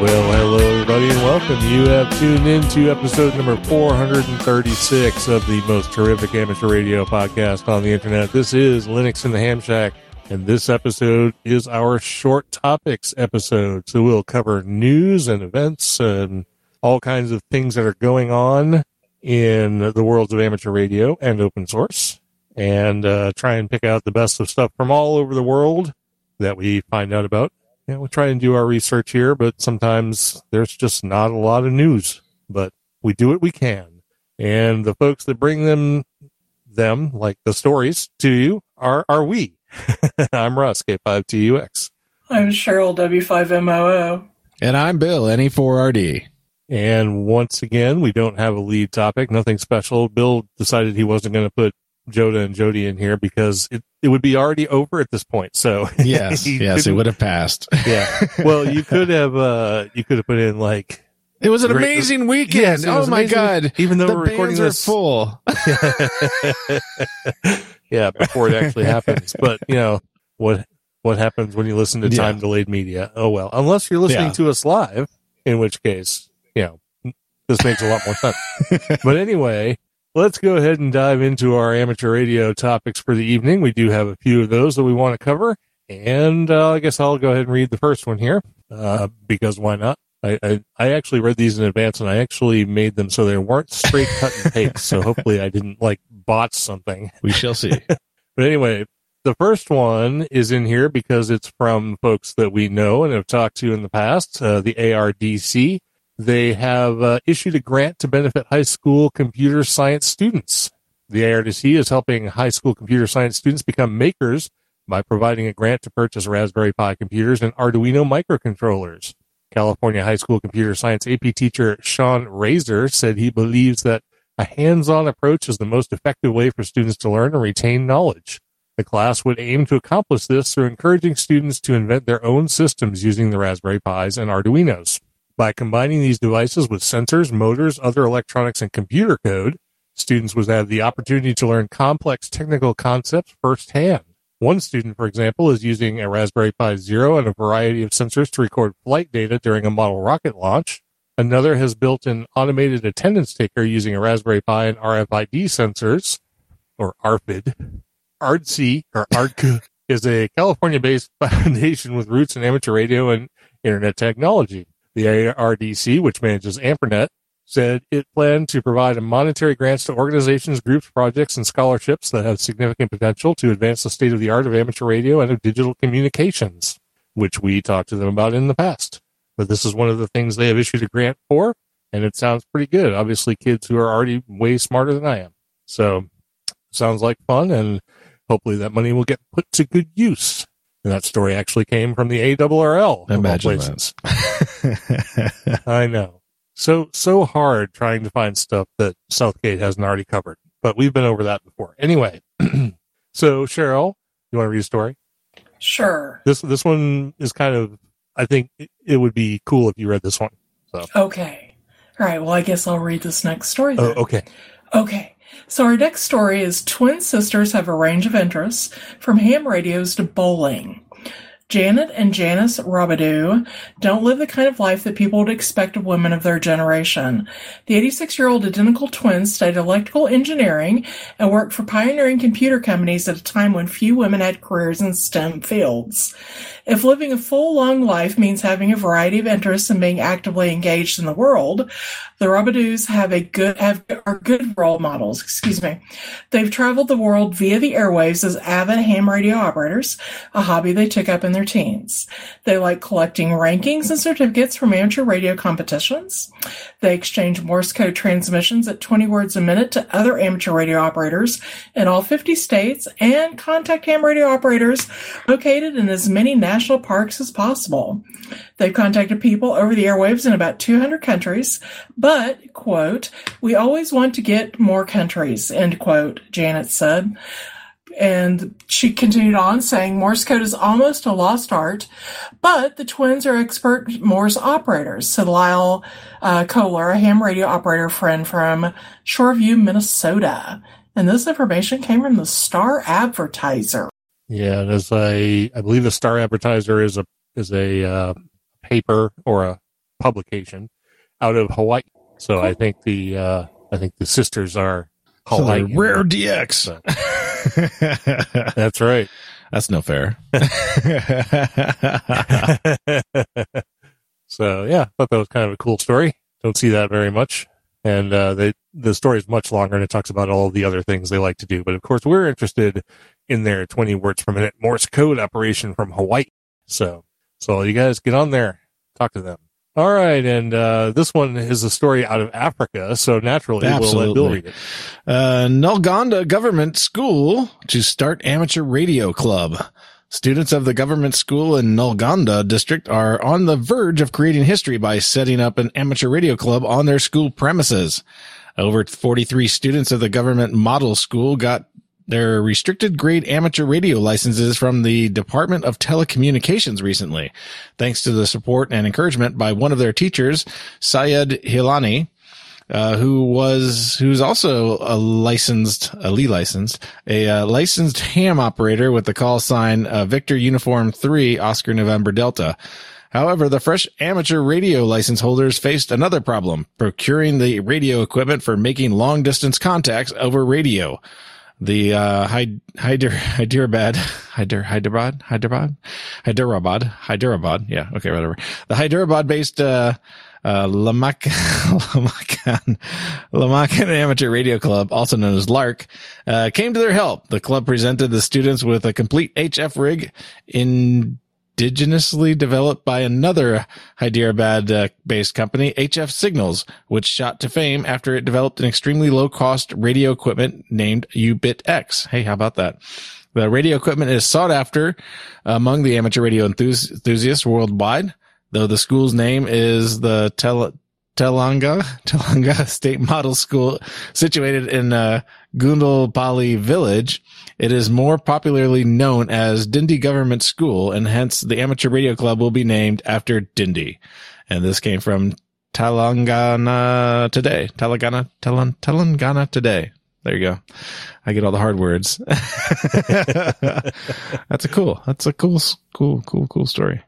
Well, hello, everybody, and welcome. You have tuned in to episode number 436 of the most terrific amateur radio podcast on the internet. This is Linux in the Ham Shack, and this episode is our short topics episode. So we'll cover news and events and all kinds of things that are going on in the worlds of amateur radio and open source, and uh, try and pick out the best of stuff from all over the world that we find out about yeah, we try and do our research here, but sometimes there's just not a lot of news. But we do what we can, and the folks that bring them, them like the stories to you are are we. I'm Russ K5TUX, I'm Cheryl W5MOO. And I'm Bill, E NE4RD. and once again we don't have a lead topic, nothing special. Bill decided he wasn't going to put JOTA and JOTI in here because it, it would be already over at this point. So Yes, yes, it would have passed. Yeah. Well, you could have uh you could have put in like It was an Great- amazing weekend. Yes, oh my amazing. god. even though the we're recording this full. yeah, before it actually happens. But you know what what happens when you listen to Yeah. time delayed media? Oh well, unless you're listening Yeah. to us live, in which case, you know, this makes a lot more sense. but anyway, let's go ahead and dive into our amateur radio topics for the evening. We do have a few of those that we want to cover, and uh, I guess I'll go ahead and read the first one here uh, because why not? I, I I actually read these in advance, and I actually made them so they weren't straight cut and paste. so hopefully, I didn't like botch something. We shall see. But anyway, the first one is in here because it's from folks that we know and have talked to in the past, uh, the ARDC. They have uh, issued a grant to benefit high school computer science students. The ARDC is helping high school computer science students become makers by providing a grant to purchase Raspberry Pi computers and Arduino microcontrollers. California high school computer science AP teacher Sean Razor said he believes that a hands-on approach is the most effective way for students to learn and retain knowledge. The class would aim to accomplish this through encouraging students to invent their own systems using the Raspberry Pis and Arduinos. By combining these devices with sensors, motors, other electronics, and computer code, students would have the opportunity to learn complex technical concepts firsthand. One student, for example, is using a Raspberry Pi Zero and a variety of sensors to record flight data during a model rocket launch. Another has built an automated attendance taker using a Raspberry Pi and RFID sensors, or ARFID. ARDC, or ARDC, is a California-based foundation with roots in amateur radio and internet technology. The ARDC, which manages AMPRNet, said it planned to provide monetary grants to organizations, groups, projects, and scholarships that have significant potential to advance the state of the art of amateur radio and of digital communications, which we talked to them about in the past. But this is one of the things they have issued a grant for, and it sounds pretty good. Obviously, kids who are already way smarter than I am. So, sounds like fun, and hopefully that money will get put to good use. And that story actually came from the ARRL. of Imagine places. I know. So so hard trying to find stuff that Southgate hasn't already covered. But we've been over that before. Anyway, so Cheryl, you want to read a story? Sure. This this one is kind of I think it, it would be cool if you read this one. So Okay. All right. Well, I guess I'll read this next story oh, then. okay. Okay. So our next story is twin sisters have a range of interests from ham radios to bowling. Janet and Janice Robidoux don't live the kind of life that people would expect of women of their generation. The 86 year old identical twins studied electrical engineering and worked for pioneering computer companies at a time when few women had careers in STEM fields. If living a full, long life means having a variety of interests and being actively engaged in the world, The Robidoux have a good have are good role models. Excuse me. They've traveled the world via the airwaves as avid ham radio operators, a hobby they took up in their teens. They like collecting rankings and certificates from amateur radio competitions. They exchange Morse code transmissions at 20 words a minute to other amateur radio operators in all 50 states and contact ham radio operators located in as many national parks as possible. They've contacted people over the airwaves in about 200 countries, but, quote, we always want to get more countries, end quote, Janet said. And she continued on saying Morse code is almost a lost art, but the twins are expert Morse operators, said Lyle uh, Kohler, a ham radio operator friend from Shoreview, Minnesota. And this information came from the Star Advertiser. Yeah, and as I I believe the Star Advertiser is a is a uh, paper or a publication out of Hawaii. So I think the uh, I think the sisters are So Hawaii. rare DX. That's right. That's no fair. so yeah, I thought that was kind of a cool story. Don't see that very much. And uh, they, the story is much longer and it talks about all the other things they like to do. But of course, we're interested in their 20 words per minute Morse code operation from Hawaii. So, so you guys get on there, talk to them. All right. And uh, this one is a story out of Africa. So naturally, we'll let Bill Absolutely. read it. uh, Nalgonda Government School to start amateur radio club. Students of the government school in Nalgonda district are on the verge of creating history by setting up an amateur radio club on their school premises. Over 43 students of the government model school got their restricted grade amateur radio licenses from the Department of Telecommunications recently, thanks to the support and encouragement by one of their teachers, Syed Hilani, uh, who was who's also a licensed, a Lee licensed, a uh, licensed ham operator with the call sign uh, Victor Uniform Three Oscar November Delta. However, the fresh amateur radio license holders faced another problem: procuring the radio equipment for making long distance contacts over radio. The uh, Hyder- Hyderabad, Hyder- Hyderabad, Hyderabad, Hyderabad, Hyderabad. Yeah, okay, whatever. The Hyderabad-based uh, uh, Lamak- Lamakan, Lamakan Amateur Radio Club, also known as LARC, uh, came to their help. The club presented the students with a complete HF rig indigenously developed by another Hyderabad uh, based company, HF Signals, which shot to fame after it developed an extremely low cost radio equipment named uBITX. Hey, how about that? The radio equipment is sought after among the amateur radio enthusi- enthusiasts worldwide, though the school's name is the Tel- Telanga, Telanga State Model School situated in uh, village. It is more popularly known as Dindi Government School, and hence the amateur radio club will be named after Dindi. And this came from Telangana Today. Telangana, Telang, Telangana Today. There you go. I get all the hard words. that's a cool. That's a cool, cool, cool, cool story.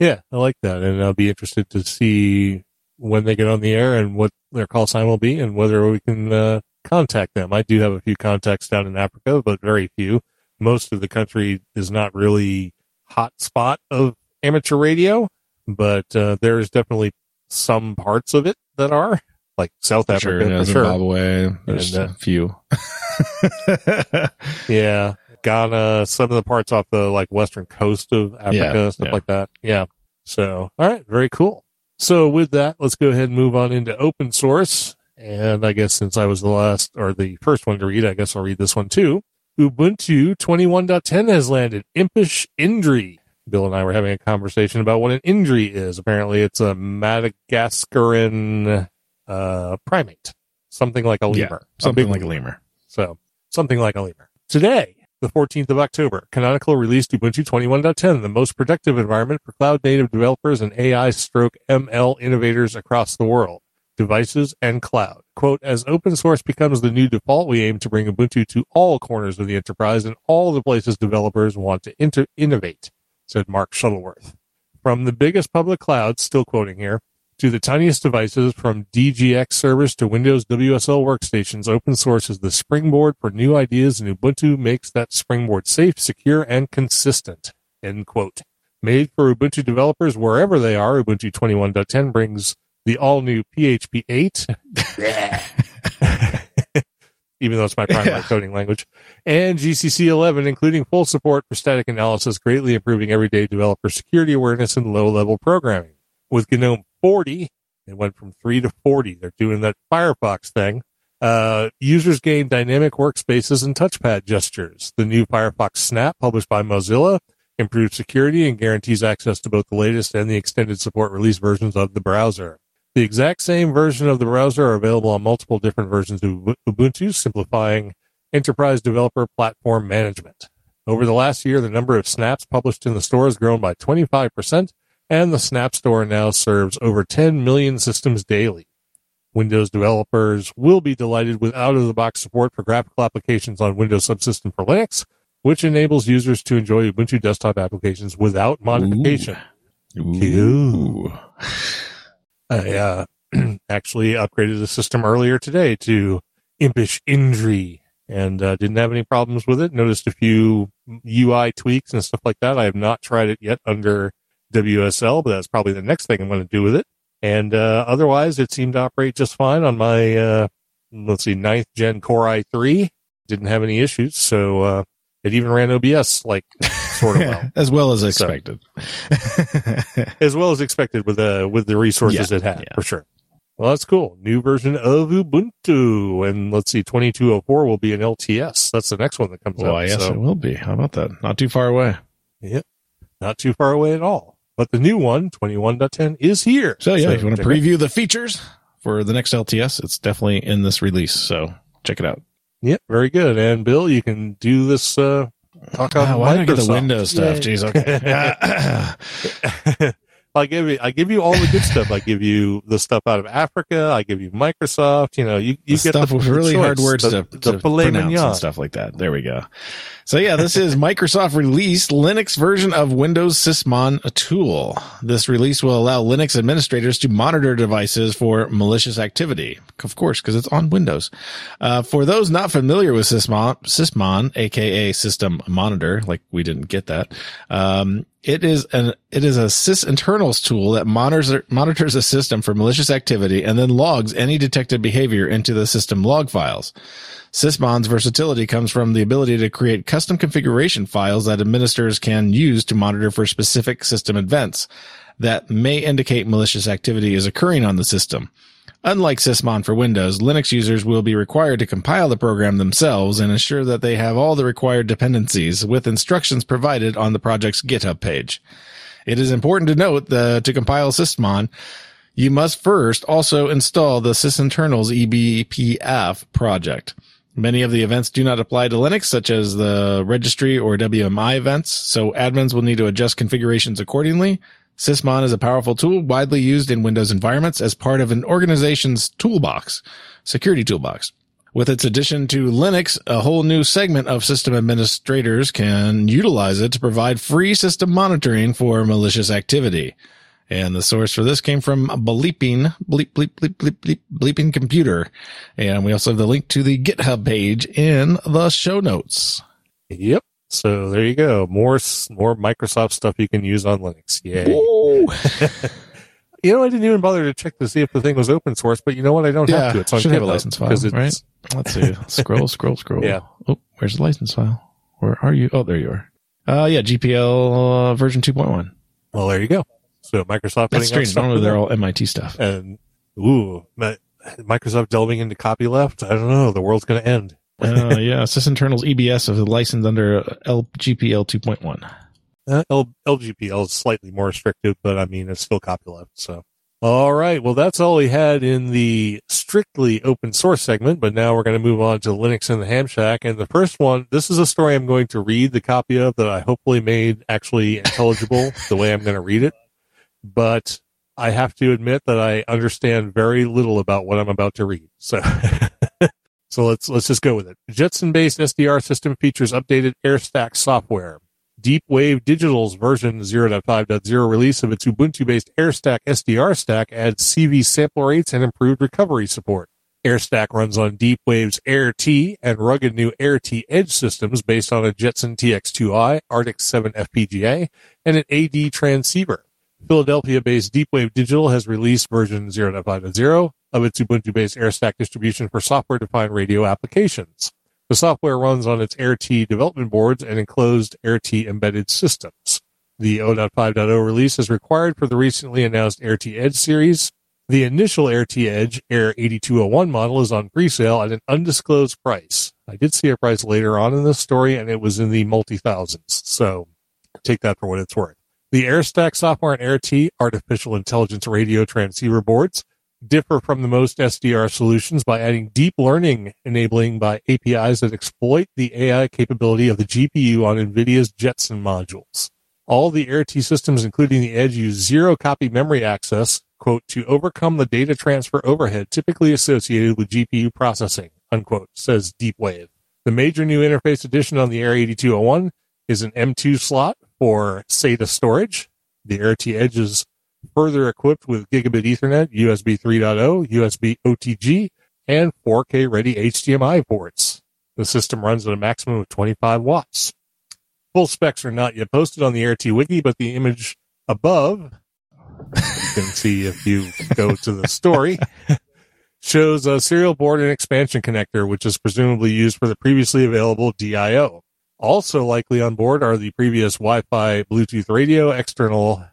Yeah, I like that. And I'll be interested to see when they get on the air and what their call sign will be and whether we can uh, contact them. I do have a few contacts down in Africa, but very few. Most of the country is not really hot spot of amateur radio, but uh, there's definitely some parts of it that are like South For Africa yeah, for sure. Zimbabwe. There's And, uh, a few. Yeah, Ghana, some of the parts off the like western coast of Africa, Yeah, stuff yeah. like that. Yeah. So, all right, very cool. So with that, let's go ahead and move on into open source. And I guess since I was the last or the first one to read, I guess I'll read this one too. Ubuntu 21.10 has landed Impish Indri. Bill and I were having a conversation about what an Indri is. Apparently it's a Madagascaran uh, primate, something like a lemur. A Something big like a lemur. so something like a lemur. Today, the 14th of October, Canonical released Ubuntu 21.10, the most productive environment for cloud native developers and AI stroke ML innovators across the world, devices and cloud. Quote, as open source becomes the new default, we aim to bring Ubuntu to all corners of the enterprise and all the places developers want to inter- innovate, said Mark Shuttleworth. From the biggest public clouds, still quoting here, to the tiniest devices from DGX servers to Windows WSL workstations, open source is the springboard for new ideas and Ubuntu makes that springboard safe, secure, and consistent. End quote. Made for Ubuntu developers wherever they are, Ubuntu 21.10 brings the all new PHP 8. Even though it's my primary Yeah. coding language, and GCC 11, including full support for static analysis, greatly improving everyday developer security awareness and low level programming. With GNOME 40, it went from 3 to 40. They're doing that Firefox thing. Uh, users gain dynamic workspaces and touchpad gestures. The new Firefox Snap, published by Mozilla, improves security and guarantees access to both the latest and the extended support release versions of the browser. The exact same version of the browser are available on multiple different versions of Ubuntu, simplifying enterprise developer platform management. Over the last year, the number of snaps published in the store has grown by 25%, and the Snap Store now serves over 10 million systems daily. Windows developers will be delighted with out of the box support for graphical applications on Windows Subsystem for Linux, which enables users to enjoy Ubuntu desktop applications without modification. Ooh. I uh, actually upgraded the system earlier today to Impish Indri and uh, didn't have any problems with it. Noticed a few UI tweaks and stuff like that. I have not tried it yet under WSL, but that's probably the next thing I'm going to do with it. And uh, otherwise, it seemed to operate just fine on my, uh, let's see, ninth gen Core i3. Didn't have any issues. So uh, it even ran OBS like sort of well. as well as So- expected. as well as expected with the with the resources Yeah, it had yeah. for sure. Well, that's cool. New version of Ubuntu, and let's see, twenty two oh four will be an LTS. That's the next one that comes well, out. yes, so it will be. How about that? Not too far away. Yep. Not too far away at all. But the new one, 21.10, is here. So yeah, if you want to check it preview the features for the next LTS, it's definitely in this release. So check it out. Yep, very good. And Bill, you can do this. Uh, talk on Ah, why did I get the Microsoft. Windows stuff? Yay. Jeez, okay. I give you, I give you all the good stuff. I give you the stuff out of Africa. I give you Microsoft. You know, you, you the get stuff the, with really hard words the, to, the to pronounce and stuff like that. There we go. So yeah, this is Microsoft released Linux version of Windows Sysmon a tool. This release will allow Linux administrators to monitor devices for malicious activity. Of course, because it's on Windows. Uh, for those not familiar with Sysmon, Sysmon, aka System Monitor, like we didn't get that. Um, it is an it is a sysinternals tool that monitors monitors a system for malicious activity and then logs any detected behavior into the system log files. Sysmon's versatility comes from the ability to create custom configuration files that administrators can use to monitor for specific system events that may indicate malicious activity is occurring on the system. Unlike Sysmon for Windows, Linux users will be required to compile the program themselves and ensure that they have all the required dependencies with instructions provided on the project's GitHub page. It is important to note that to compile Sysmon, you must first also install the sysinternals eBPF project. Many of the events do not apply to Linux, such as the registry or WMI events, so admins will need to adjust configurations accordingly. Sysmon is a powerful tool widely used in Windows environments as part of an organization's toolbox, security toolbox. With its addition to Linux, a whole new segment of system administrators can utilize it to provide free system monitoring for malicious activity. And the source for this came from Bleeping, bleep, bleep, bleep, bleep, bleep, Bleeping Computer. And we also have the link to the GitHub page in the show notes. Yep. So there you go. More more Microsoft stuff you can use on Linux. Yay. You know, I didn't even bother to check to see if the thing was open source, but you know what? I don't Yeah, have to. It's on should have a license file, it's right? Let's see. Scroll, scroll, scroll. Yeah. Oh, where's the license file? Where are you? Oh, there you are. Uh, yeah, GPL uh, version 2.1. well, there you go. So Microsoft That's putting out strange. stuff Normally they're all MIT stuff. and ooh, Microsoft delving into copyleft. I don't know. The world's going to end. Uh, yeah, sysinternals eBPF is licensed under LGPL 2.1. Uh, L- LGPL is slightly more restrictive, but I mean, it's still copyleft. So, all right. Well, that's all we had in the strictly open source segment, but now we're going to move on to Linux and the Ham Shack. And the first one, this is a story I'm going to read the copy of that I hopefully made actually intelligible the way I'm going to read it. But I have to admit that I understand very little about what I'm about to read. So, so let's, let's just go with it. Jetson based SDR system features updated AirStack software. DeepWave Digital's version 0.5.0 release of its Ubuntu-based AirStack SDR stack adds CV sample rates and improved recovery support. AirStack runs on DeepWave's AirT and rugged new AirT Edge systems based on a Jetson TX2i, Artix 7 FPGA, and an AD transceiver. Philadelphia based Deepwave Digital has released version 0.5.0 of its Ubuntu based AirStack distribution for software defined radio applications. The software runs on its AirT development boards and enclosed AirT embedded systems. The 0.5.0 release is required for the recently announced AirT Edge series. The initial AirT Edge Air 8201 model is on pre-sale at an undisclosed price. I did see a price later on in this story and it was in the multi thousands. So take that for what it's worth. The AirStack software and AirT artificial intelligence radio transceiver boards differ from the most SDR solutions by adding deep learning enabling by APIs that exploit the AI capability of the GPU on NVIDIA's Jetson modules. All the AirT systems, including the Edge, use zero copy memory access, quote, to overcome the data transfer overhead typically associated with GPU processing, unquote, says DeepWave. The major new interface addition on the Air 8201 is an M2 slot for SATA storage. The AirT Edge is further equipped with gigabit Ethernet, USB 3.0, USB OTG, and 4K ready HDMI ports. The system runs at a maximum of 25 watts. Full specs are not yet posted on the AirT wiki, but the image above, you can see if you go to the story, shows a serial board and expansion connector, which is presumably used for the previously available DIO. Also likely on board are the previous Wi-Fi Bluetooth radio external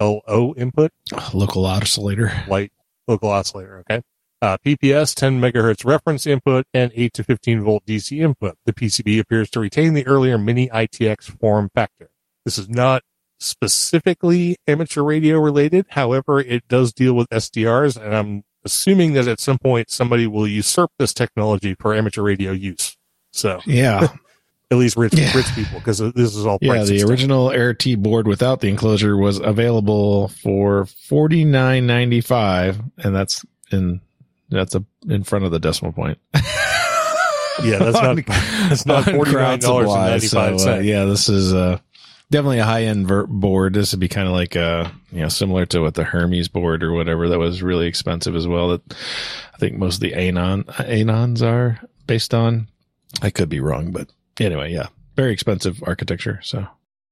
LO input, Local oscillator. light local oscillator. Okay. Uh, PPS 10 megahertz reference input and 8 to 15 volt DC input. The PCB appears to retain the earlier mini ITX form factor. This is not specifically amateur radio related. However, it does deal with SDRs and I'm assuming that at some point somebody will usurp this technology for amateur radio use. So Yeah. At least rich, Yeah. rich people because this is all Yeah, the stuff. original AirT board without the enclosure was available for forty nine ninety five, and that's in that's a in front of the decimal point. Yeah, that's not, that's not on Crowd Supply, $49.95. so, uh, yeah, this is uh, definitely a high end ver- board. This would be kind of like uh, you know similar to what the Hermes board or whatever that was really expensive as well. That I think most of the ANAN ANANs are based on. I could be wrong, but anyway, yeah, very expensive architecture. So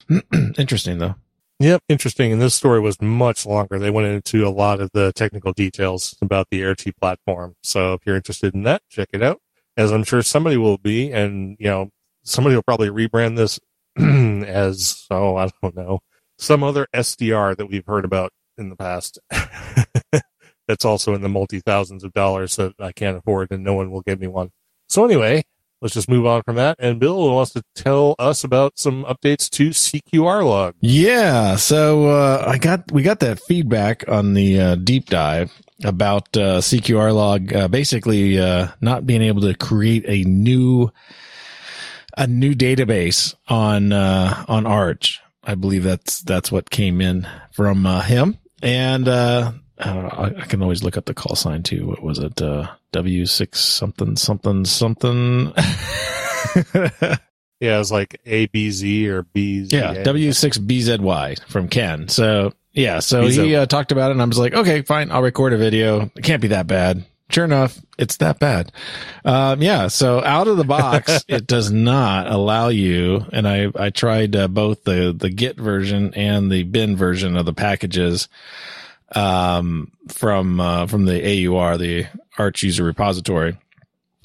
interesting though. Yep, interesting. And this story was much longer. They went into a lot of the technical details about the AirT platform. So if you're interested in that, check it out. As I'm sure somebody will be, and you know, somebody will probably rebrand this as oh, I don't know, some other SDR that we've heard about in the past. That's also in the multi thousands of dollars that I can't afford, and no one will give me one. So anyway, let's just move on from that. And Bill wants to tell us about some updates to CQRLOG. Yeah, so uh, I got we got that feedback on the uh, deep dive about uh, CQRLOG uh, basically uh, not being able to create a new a new database on uh, on Arch. I believe that's that's what came in from uh, him, and uh, I, I can always look up the call sign too. What was it? Uh, W six something something something. Yeah, it was like A B Z or B Z. Yeah, W6BZY from Ken. So, yeah, so BZ. he uh, talked about it and I was like, okay, fine, I'll record a video. It can't be that bad. Sure enough, it's that bad. Um, yeah, so out of the box, it does not allow you, and I, I tried uh, both the, the Git version and the bin version of the packages, um, from, uh, from the AUR, the Arch user repository.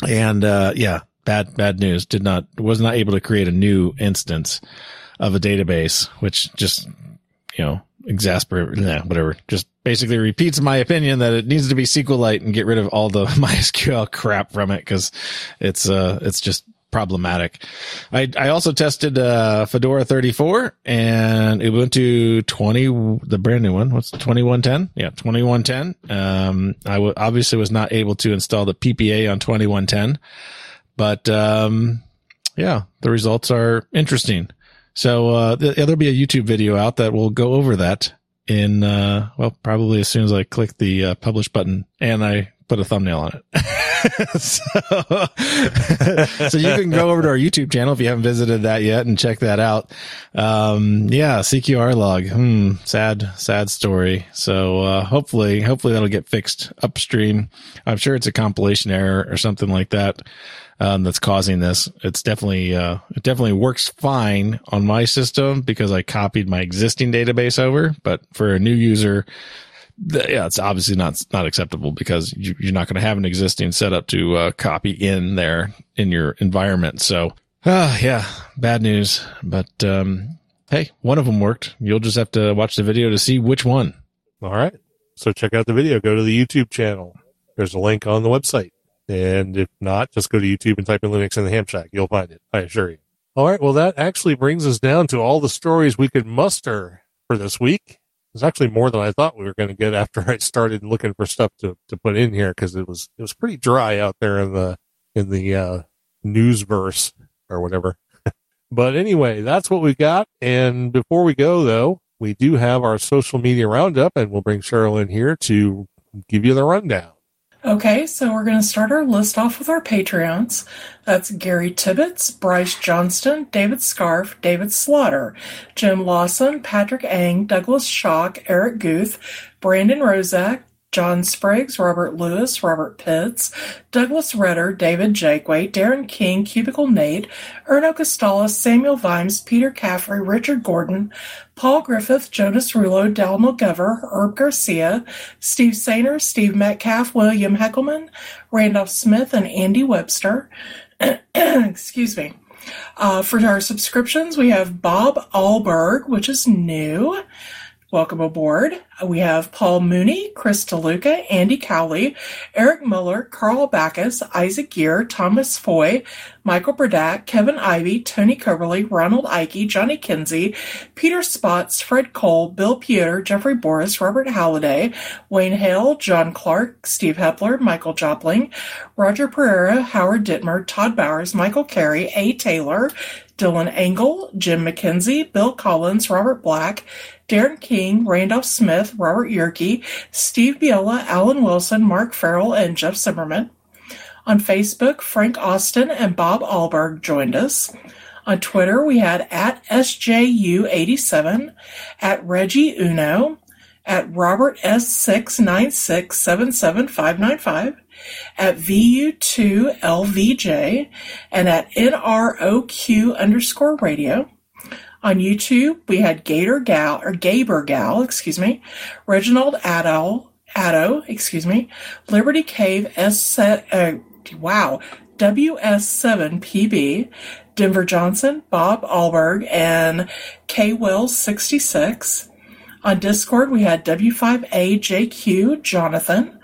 And, uh, yeah, bad, bad news. Did not, was not able to create a new instance of a database, which just, you know, exasperate, nah, whatever. Just basically repeats my opinion that it needs to be SQLite and get rid of all the MySQL crap from it because it's, uh, it's just problematic. I, I also tested, uh, Fedora 34 and Ubuntu 20, the brand new one. What's 2110? Yeah, 2110. Um, I w- obviously was not able to install the PPA on 2110, but, um, yeah, the results are interesting. So, uh, th- there'll be a YouTube video out that will go over that in, uh, well, probably as soon as I click the uh, publish button and I put a thumbnail on it. so, so you can go over to our YouTube channel if you haven't visited that yet and check that out. Um, yeah, CQRLOG. Hmm, sad, sad story. So, uh, hopefully, hopefully that'll get fixed upstream. I'm sure it's a compilation error or something like that. Um, that's causing this. It's definitely, uh, it definitely works fine on my system because I copied my existing database over, but for a new user, the, yeah, it's obviously not not acceptable because you, are not going to have an existing setup to uh, copy in there in your environment. So, uh, yeah, bad news. But um, hey, one of them worked. You'll just have to watch the video to see which one. All right. So check out the video. Go to the YouTube channel. There's a link on the website. And if not, just go to YouTube and type in Linux in the Ham Shack. You'll find it. I assure you. All right. Well, that actually brings us down to all the stories we could muster for this week. It's actually more than I thought we were going to get after I started looking for stuff to, to put in here because it was it was pretty dry out there in the in the uh, newsverse or whatever. but anyway, that's what we got. And before we go, though, we do have our social media roundup, and we'll bring Cheryl in here to give you the rundown. Okay, so we're going to start our list off with our Patreons. That's Gary Tibbetts, Bryce Johnston, David Scarf, David Slaughter, Jim Lawson, Patrick Ang, Douglas Shock, Eric Guth, Brandon Rozak, John Spriggs, Robert Lewis, Robert Pitts, Douglas Redder, David Jakeway, Darren King, Cubicle Nate, Erno Costalas, Samuel Vimes, Peter Caffrey, Richard Gordon, Paul Griffith, Jonas Rulo, Dal McGover, Herb Garcia, Steve Sainer, Steve Metcalf, William Heckelman, Randolph Smith, and Andy Webster. Excuse me. Uh, for our subscriptions, we have Bob Alberg, which is new. Welcome aboard. We have Paul Mooney, Chris DeLuca, Andy Cowley, Eric Muller, Carl Backus, Isaac Gear, Thomas Foy, Michael Burdack, Kevin Ivy, Tony Coberly, Ronald Ike, Johnny Kinsey, Peter Spots, Fred Cole, Bill Peter, Jeffrey Boris, Robert Halliday, Wayne Hale, John Clark, Steve Hepler, Michael Jopling, Roger Pereira, Howard Dittmer, Todd Bowers, Michael Carey, A. Taylor, Dylan Engel, Jim McKenzie, Bill Collins, Robert Black, Darren King, Randolph Smith, Robert Yerke, Steve Biola, Alan Wilson, Mark Farrell, and Jeff Zimmerman. On Facebook, Frank Austin and Bob Alberg joined us. On Twitter, we had at SJU87, at Reggie Uno, at Robert S69677595, at VU2LVJ, and at NROQ underscore radio. On YouTube, we had Gator Gal or Gaber Gal, excuse me, Reginald Addo, Addo, excuse me, Liberty Cave S uh, wow, WS7PB, Denver Johnson, Bob Alberg, and K Wells 66. On Discord, we had W5AJQ Jonathan,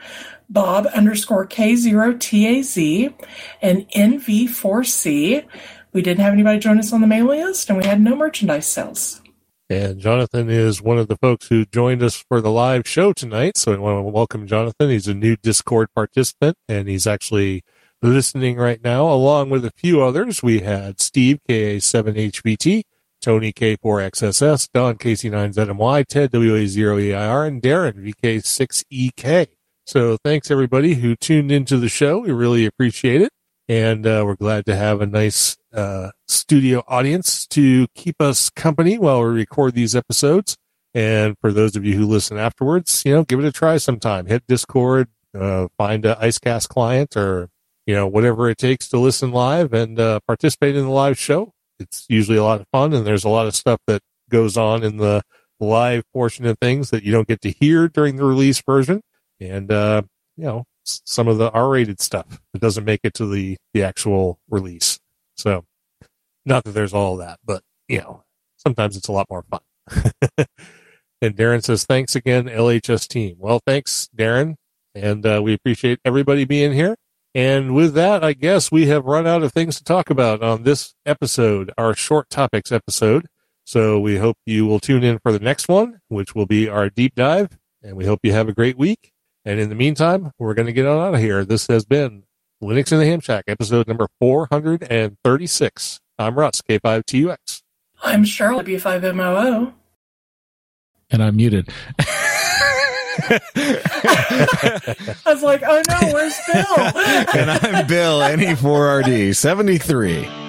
Bob underscore K0TAZ, and NV4C. We didn't have anybody join us on the mailing list, and we had no merchandise sales. And Jonathan is one of the folks who joined us for the live show tonight. So I want to welcome Jonathan. He's a new Discord participant, and he's actually listening right now, along with a few others. We had Steve, KA7HBT, Tony, K4XSS, Don, KC9ZMY, Ted, WA0EIR, and Darren, VK6EK. So thanks everybody who tuned into the show. We really appreciate it and uh, we're glad to have a nice uh, studio audience to keep us company while we record these episodes. And for those of you who listen afterwards, you know, give it a try sometime. Hit Discord, uh, find an IceCast client, or you know, whatever it takes to listen live and uh, participate in the live show. It's usually a lot of fun, and there's a lot of stuff that goes on in the live portion of things that you don't get to hear during the release version. And uh, you know, some of the R-rated stuff that doesn't make it to the the actual release. So, not that there's all that, but you know, sometimes it's a lot more fun. and Darren says, "Thanks again, LHS team." Well, thanks, Darren, and uh, we appreciate everybody being here. And with that, I guess we have run out of things to talk about on this episode, our short topics episode. So we hope you will tune in for the next one, which will be our deep dive. And we hope you have a great week. And in the meantime, we're going to get on out of here. This has been Linux in the Ham Shack, episode number 436. I'm Russ, K5TUX. I'm Cheryl, B5MOO. And I'm muted. I was like, oh no, where's Bill? and I'm Bill, E NE4RD 73.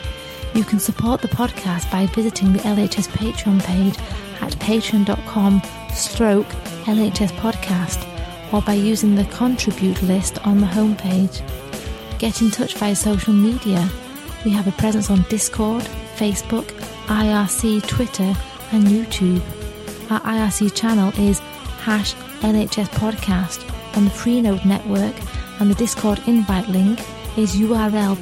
You can support the podcast by visiting the LHS Patreon page at patreon.com stroke LHS podcast or by using the contribute list on the homepage. Get in touch via social media. We have a presence on Discord, Facebook, IRC, Twitter, and YouTube. Our IRC channel is hash LHS podcast on the Freenode network, and the Discord invite link is url.bcts.info